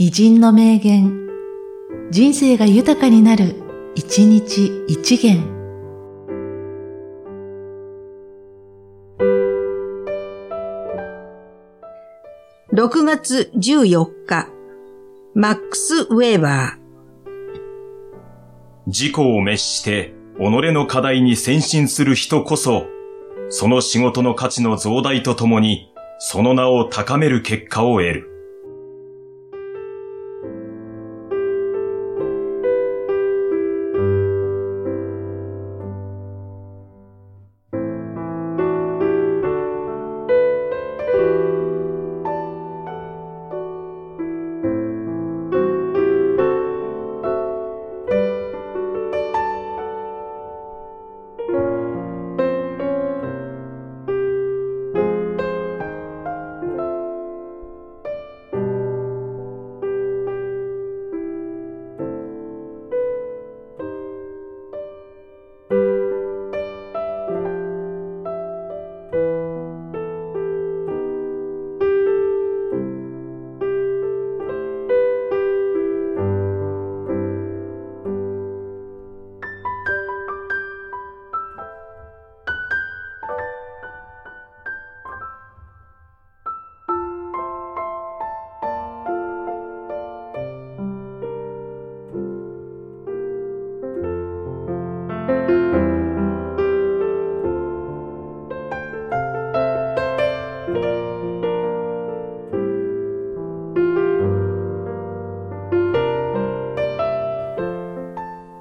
偉人の名言、人生が豊かになる、一日一元。6月14日、マックス・ウェーバー。自己を滅して、己の課題に先進する人こそ、その仕事の価値の増大とともに、その名を高める結果を得る。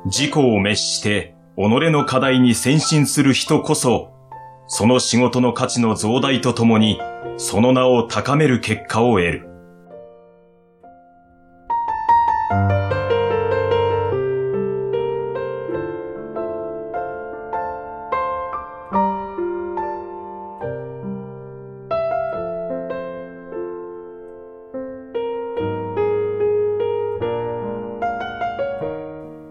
自己を滅して、己の課題に先進する人こそ、その仕事の価値の増大とともに、その名を高める結果を得る。